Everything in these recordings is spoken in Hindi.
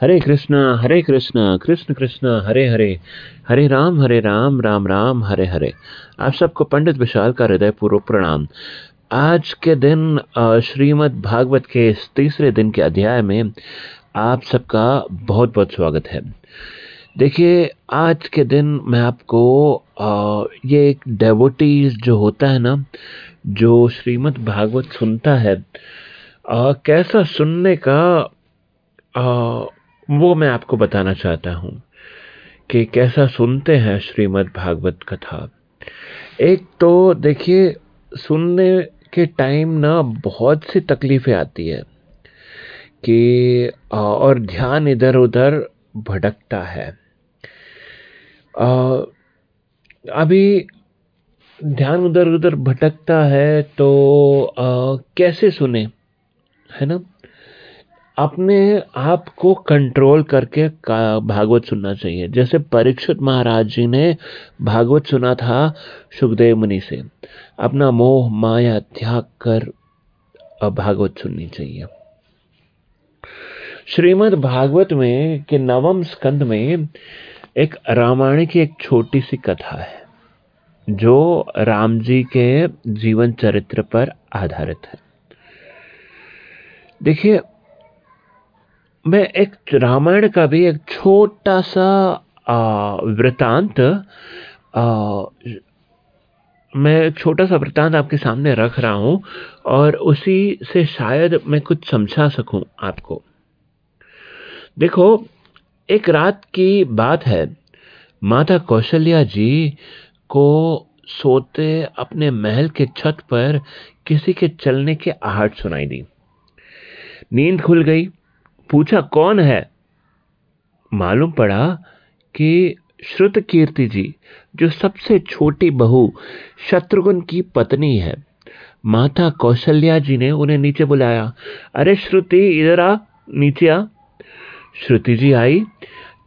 हरे कृष्णा हरे कृष्णा कृष्ण कृष्णा हरे हरे हरे राम हरे राम राम राम हरे हरे। आप सबको पंडित विशाल का हृदय पूर्वक प्रणाम। आज के दिन श्रीमद् भागवत के इस तीसरे दिन के अध्याय में आप सबका बहुत बहुत स्वागत है। देखिए आज के दिन मैं आपको ये एक डेवोटीज जो होता है ना जो श्रीमद् भागवत सुनता है आ, कैसा सुनने का आ, वो मैं आपको बताना चाहता हूँ कि कैसा सुनते हैं श्रीमद् भागवत कथा। एक तो देखिए, सुनने के टाइम ना बहुत सी तकलीफ़ें आती है कि और ध्यान इधर उधर भटकता है। अभी ध्यान उधर उधर भटकता है तो कैसे सुने? है ना? अपने आप को कंट्रोल करके भागवत सुनना चाहिए। जैसे परीक्षित महाराज जी ने भागवत सुना था सुखदेव मुनि से। अपना मोह, माया त्याग कर भागवत सुननी चाहिए। श्रीमद् भागवत में के नवम स्कंद में एक रामायण की एक छोटी सी कथा है, जो राम जी के जीवन चरित्र पर आधारित है। देखिए मैं एक रामायण का भी एक छोटा सा वृतांत मैं एक छोटा सा वृतांत आपके सामने रख रहा हूँ और उसी से शायद मैं कुछ समझा सकूँ आपको। देखो, एक रात की बात है। माता कौशल्या जी को सोते अपने महल के छत पर किसी के चलने के आहट सुनाई दी। नींद खुल गई। पूछा, कौन है? मालूम पड़ा कि श्रुत कीर्ति जी, जो सबसे छोटी बहू शत्रुघ्न की पत्नी है, माता कौशल्या जी ने उन्हें नीचे बुलाया। अरे श्रुति, इधर आ, नीचे आ। श्रुति जी आई,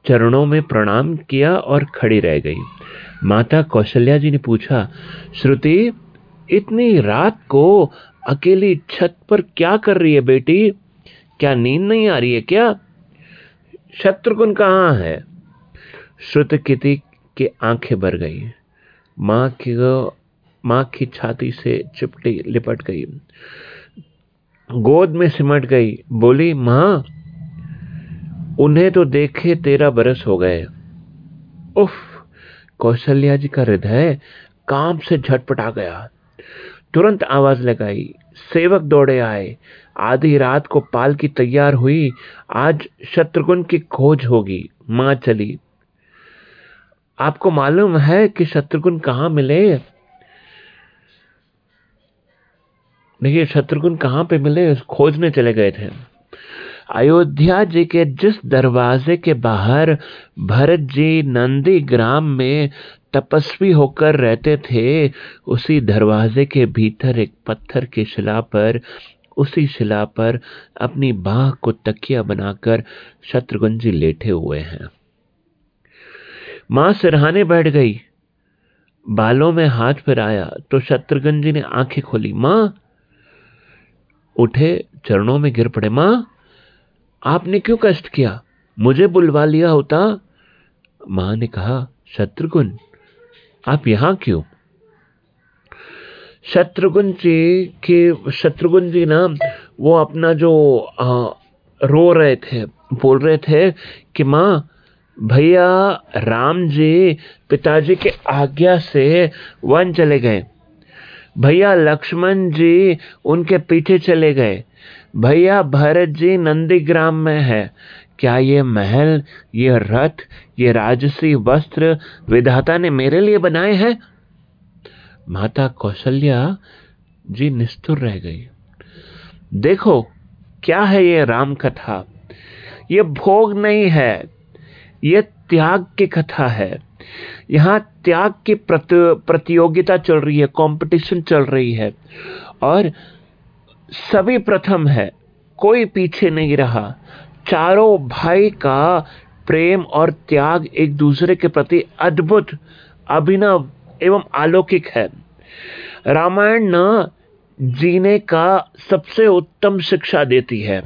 चरणों में प्रणाम किया और खड़ी रह गई। माता कौशल्या जी ने पूछा, श्रुति, इतनी रात को अकेली छत पर क्या कर रही है बेटी? क्या नींद नहीं आ रही है क्या? शत्रुघ्न कहाँ है? श्रुत किति की आँखें भर गई। माँ की माँ की छाती से चिपटी, लिपट गई। गोद में सिमट गई। बोली, माँ, उन्हें तो देखे तेरह बरस हो गए। उफ, कौशल्या जी का हृदय काम से झटपटा गया। तुरंत आवाज़ लगाई, सेवक दौड़े आए। आधी रात को पाल की तैयार हुई, आज शत्रुघ्न की खोज होगी, माँ चली। आपको मालूम है कि शत्रुघ्न कहाँ मिले? देखिए, शत्रुघ्न कहाँ पे मिले? खोजने चले गए थे। अयोध्या जी के जिस दरवाजे के बाहर, भरत जी नंदी ग्राम में तपस्वी होकर रहते थे, उसी दरवाजे के भीतर एक पत्थर की शिला पर, उसी शिला पर अपनी बाह को तकिया बनाकर शत्रुघ्न जी लेटे हुए हैं। माँ सिरहाने बैठ गई। बालों में हाथ फिराया तो शत्रुघ्न जी ने आँखें खोली। माँ, उठे, चरणों में गिर पड़े। माँ, आपने क्यों कष्ट किया? मुझे बुलवा लिया होता। माँ ने कहा, शत्रुघ्न आप यहाँ क्यों? शत्रुघ्न जी के शत्रुघ्न जी ना वो अपना जो आ, रो रहे थे बोल रहे थे कि माँ भैया राम जी पिताजी के आज्ञा से वन चले गए। भैया लक्ष्मण जी उनके पीछे चले गए। भैया भरत जी नंदीग्राम में है। क्या ये महल, ये रथ, ये राजसी वस्त्र विधाता ने मेरे लिए बनाए हैं? माता कौशल्या जी निष्ठुर रह गई। देखो, क्या है ये राम कथा ये भोग नहीं है, ये त्याग की कथा है। यहाँ त्याग की प्रतियोगिता चल रही है कंपटीशन चल रही है, और सभी प्रथम है, कोई पीछे नहीं रहा। चारों भाई का प्रेम और त्याग एक दूसरे के प्रति अद्भुत, अभिनव एवं अलौकिक है। रामायण न जीने का सबसे उत्तम शिक्षा देती है।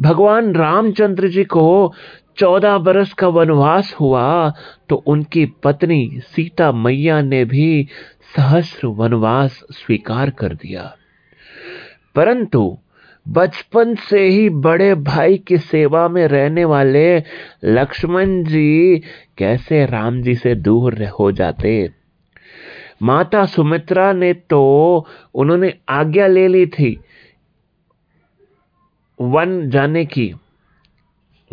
भगवान रामचंद्र जी को चौदह बरस का वनवास हुआ तो उनकी पत्नी सीता मैया ने भी सहस्र वनवास स्वीकार कर दिया। परंतु बचपन से ही बड़े भाई की सेवा में रहने वाले लक्ष्मण जी कैसे राम जी से दूर हो जाते? माता सुमित्रा ने तो उन्होंने आज्ञा ले ली थी वन जाने की।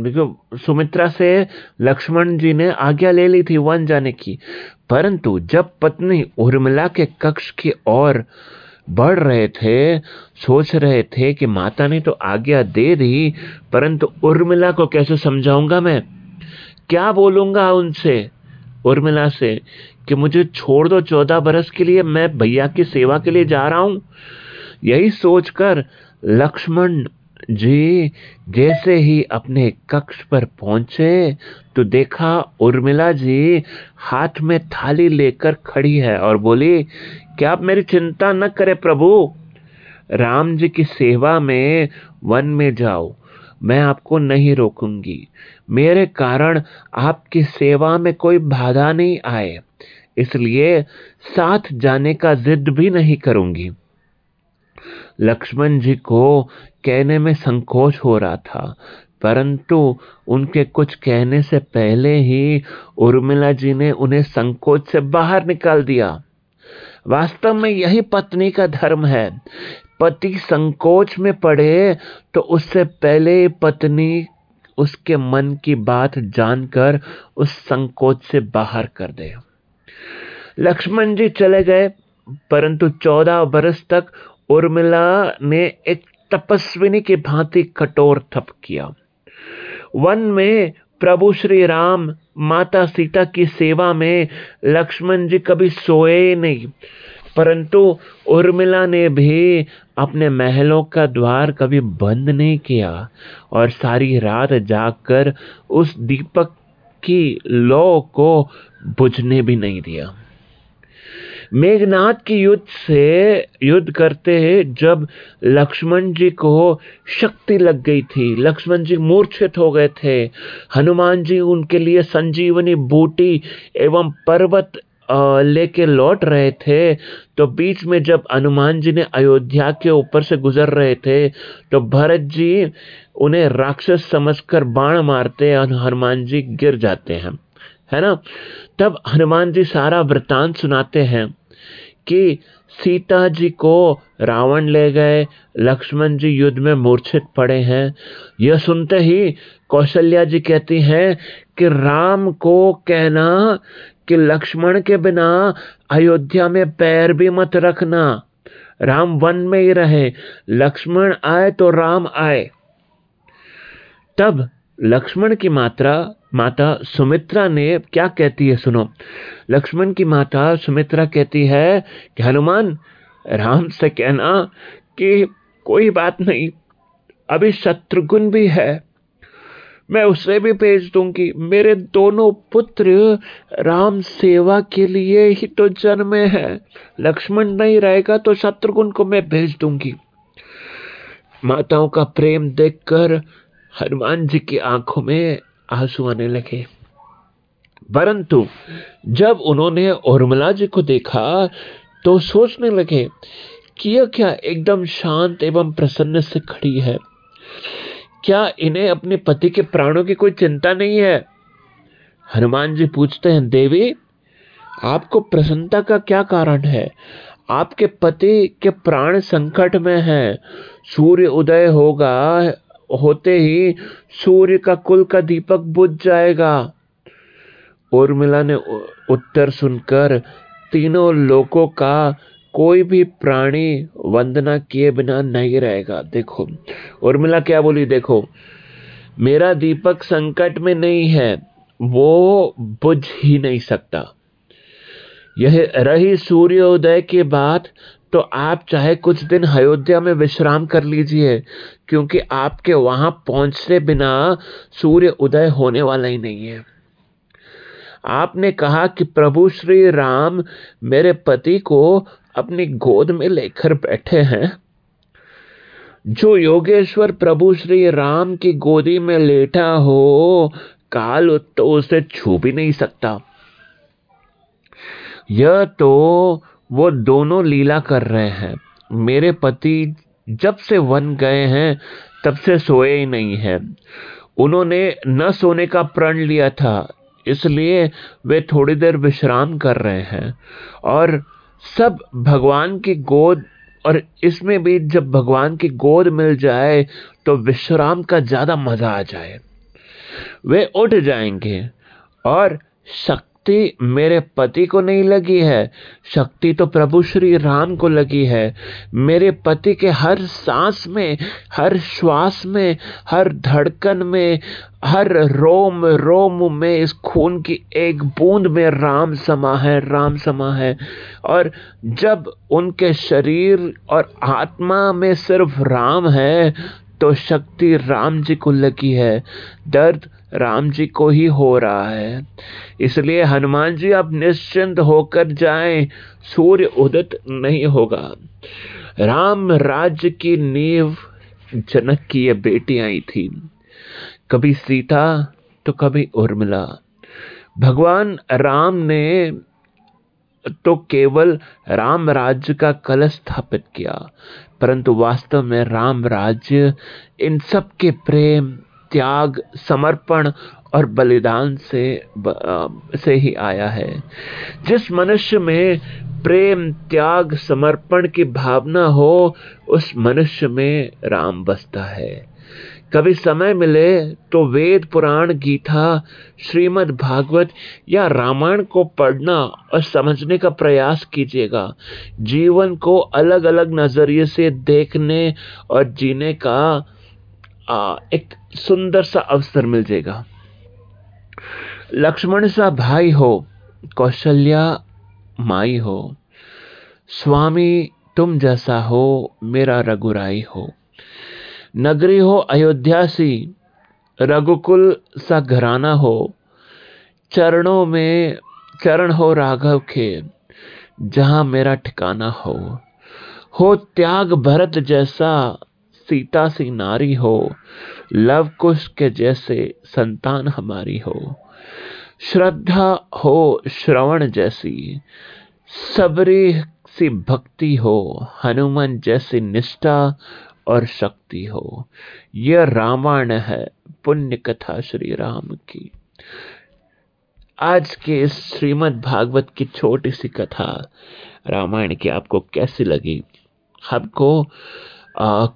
देखो, सुमित्रा से लक्ष्मण जी ने आज्ञा ले ली थी वन जाने की। परंतु जब पत्नी उर्मिला के कक्ष की ओर बढ़ रहे थे, सोच रहे थे कि माता ने तो आज्ञा दे दी, परंतु उर्मिला को कैसे समझाऊँगा मैं? क्या बोलूँगा उनसे? उर्मिला से कि मुझे छोड़ दो चौदह बरस के लिए, मैं भैया की सेवा के लिए जा रहा हूँ। यही सोचकर लक्ष्मण जी जैसे ही अपने कक्ष पर पहुँचे तो देखा उर्मिला जी हाथ में थाली लेकर खड़ी है और बोली क्या आप मेरी चिंता न करें, प्रभु? राम जी की सेवा में, वन में जाओ। मैं आपको नहीं रोकूँगी। मेरे कारण आपकी सेवा में कोई बाधा नहीं आए। इसलिए साथ जाने का जिद भी नहीं करूँगी। लक्ष्मण जी को कहने में संकोच हो रहा था, परंतु उनके कुछ कहने से पहले ही उर्मिला जी ने उन्हें संकोच से बाहर निकाल दिया। वास्तव में यही पत्नी का धर्म है। पति संकोच में पड़े तो उससे पहले पत्नी उसके मन की बात जानकर उस संकोच से बाहर कर दे। लक्ष्मण जी चले गए, परंतु चौदह बरस तक उर्मिला ने एक तपस्विनी की भांति कठोर तप किया। वन में प्रभु श्री राम, माता सीता की सेवा में लक्ष्मण जी कभी सोए नहीं। परंतु उर्मिला ने भी अपने महलों का द्वार कभी बंद नहीं किया और सारी रात जागकर उस दीपक की लौ को बुझने भी नहीं दिया। मेघनाथ की युद्ध से, युद्ध करते हैं जब लक्ष्मण जी को शक्ति लग गई थी, लक्ष्मण जी मूर्छित हो गए थे। हनुमान जी उनके लिए संजीवनी बूटी एवं पर्वत लेके लौट रहे थे। तो बीच में जब हनुमान जी ने अयोध्या के ऊपर से गुजर रहे थे तो भरत जी उन्हें राक्षस समझकर बाण मारते और हनुमान जी गिर जाते हैं। है ना? तब हनुमान जी सारा वृतांत सुनाते हैं। कि सीता जी को रावण ले गए, लक्ष्मण जी युद्ध में मूर्छित पड़े हैं। यह सुनते ही कौशल्या जी कहती हैं कि राम को कहना कि लक्ष्मण के बिना अयोध्या में पैर भी मत रखना। राम वन में ही रहे, लक्ष्मण आए तो राम आए। तब लक्ष्मण की मात्रा माता सुमित्रा ने क्या कहती है सुनो। लक्ष्मण की माता सुमित्रा कहती है कि, हनुमान, राम से कहना कि कोई बात नहीं, अभी शत्रुघ्न भी है। मैं उसे भी भेज दूँगी। मेरे दोनों पुत्र राम सेवा के लिए ही तो जन्मे हैं। लक्ष्मण नहीं रहेगा तो शत्रुघ्न को मैं भेज दूँगी। माताओं का प्रेम देखकर हनुमान जी की आँखों में आँसू आने लगे। परंतु जब उन्होंने उर्मिला जी को देखा तो सोचने लगे कि यह क्या एकदम शांत एवं प्रसन्न से खड़ी है। क्या इन्हें अपने पति के प्राणों की कोई चिंता नहीं है? हनुमान जी पूछते हैं, देवी, आपको प्रसन्नता का क्या कारण है? आपके पति के प्राण संकट में है। सूर्य उदय होगा होते ही सूर्य का कुल का दीपक बुझ जाएगा। उर्मिला ने उत्तर सुनकर तीनों लोगों का कोई भी प्राणी वंदना किए बिना नहीं रहेगा। देखो, उर्मिला क्या बोली? देखो, मेरा दीपक संकट में नहीं है, वो बुझ ही नहीं सकता। यह रही सूर्योदय के बाद तो आप चाहे कुछ दिन अयोध्या में विश्राम कर लीजिए, क्योंकि आपके वहाँ पहुँचने बिना सूर्य उदय होने वाला ही नहीं है। आपने कहा कि प्रभु श्री राम मेरे पति को अपनी गोद में लेकर बैठे हैं। जो योगेश्वर प्रभु श्री राम की गोदी में लेटा हो, काल तो उसे छू भी नहीं सकता। यह तो वो दोनों लीला कर रहे हैं। मेरे पति जब से वन गए हैं, तब से सोए ही नहीं हैं। उन्होंने न सोने का प्रण लिया था, इसलिए वे थोड़ी देर विश्राम कर रहे हैं। और सब भगवान की गोद, और इसमें भी जब भगवान की गोद मिल जाए तो विश्राम का ज़्यादा मज़ा आ जाए। वे उठ जाएँगे, और शक्ति शक्ति मेरे पति को नहीं लगी है। शक्ति तो प्रभु श्री राम को लगी है। मेरे पति के हर सांस में, हर श्वास में, हर धड़कन में, हर रोम रोम में, इस खून की एक बूंद में राम समा है, राम समा है। और जब उनके शरीर और आत्मा में सिर्फ़ राम है तो शक्ति राम जी को लगी है। दर्द राम जी को ही हो रहा है। इसलिए हनुमान जी, आप निश्चिंत होकर जाएँ, सूर्य उदित नहीं होगा। राम राज्य की नींव जनक की ये बेटी आई थी। कभी सीता तो कभी उर्मिला। भगवान राम ने तो केवल राम राज्य का कलश स्थापित किया, परंतु वास्तव में राम राज्य इन सब के प्रेम त्याग समर्पण और बलिदान से से ही आया है। जिस मनुष्य में प्रेम त्याग समर्पण की भावना हो उस मनुष्य में राम बसता है। कभी समय मिले तो वेद पुराण गीता श्रीमद् भागवत या रामायण को पढ़ना और समझने का प्रयास कीजिएगा। जीवन को अलग अलग नज़रिए से देखने और जीने का आ, एक सुंदर सा अवसर मिल जाएगा। लक्ष्मण सा भाई हो, कौशल्या माई हो, स्वामी तुम जैसा हो, मेरा रघुराई हो। नगरी हो, अयोध्या सी, रघुकुल सा घराना हो, चरणों में चरण हो, राघव के, जहाँ मेरा ठिकाना हो। हो त्याग भरत जैसा सीता सी नारी हो, लव कुश के जैसे संतान हमारी हो। श्रद्धा हो श्रवण जैसी, सबरी सी भक्ति हो, हनुमान जैसी निष्ठा और शक्ति हो। यह रामायण है पुण्य कथा श्री राम की। आज के इस श्रीमद् भागवत की छोटी सी कथा रामायण की आपको कैसी लगी? आपको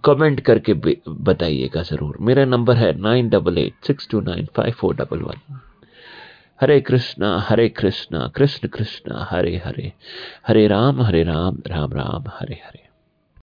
कमेंट करके बताइएगा ज़रूर। मेरा नंबर है nine double eight six two nine five four double one Hare Krishna Hare Krishna, Krishna Krishna, Hare Hare. Hare Ram Hare Ram Ram Ram, Hare Hare.